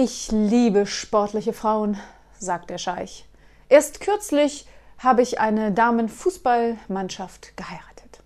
Ich liebe sportliche Frauen, sagt der Scheich. Erst kürzlich habe ich eine Damenfußballmannschaft geheiratet.